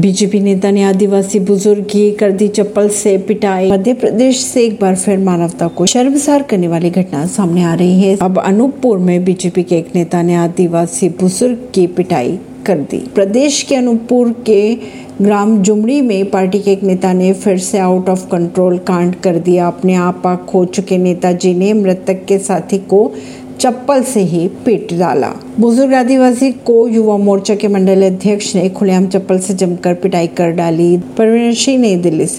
BJP नेता ने आदिवासी बुज़ुर्ग की कर दी चप्पल से पिटाई। मध्य प्रदेश से एक बार फिर मानवता को शर्मसार करने वाली घटना सामने आ रही है। अब अनूपपुर में बीजेपी के एक नेता ने आदिवासी बुज़ुर्ग की पिटाई कर दी। प्रदेश के अनूपपुर के ग्राम जुमड़ी में पार्टी के एक नेता ने फिर से आउट ऑफ़ कंट्रोल कांड कर दिया। अपने आप खो चुके नेताजी ने मृतक के साथी को चप्पल से ही पीट डाला। बुज़ुर्ग आदिवासी को युवा मोर्चा के मंडल अध्यक्ष ने खुलेआम चप्पल से जमकर पिटाई कर डाली। परवीन सिंह नई दिल्ली से।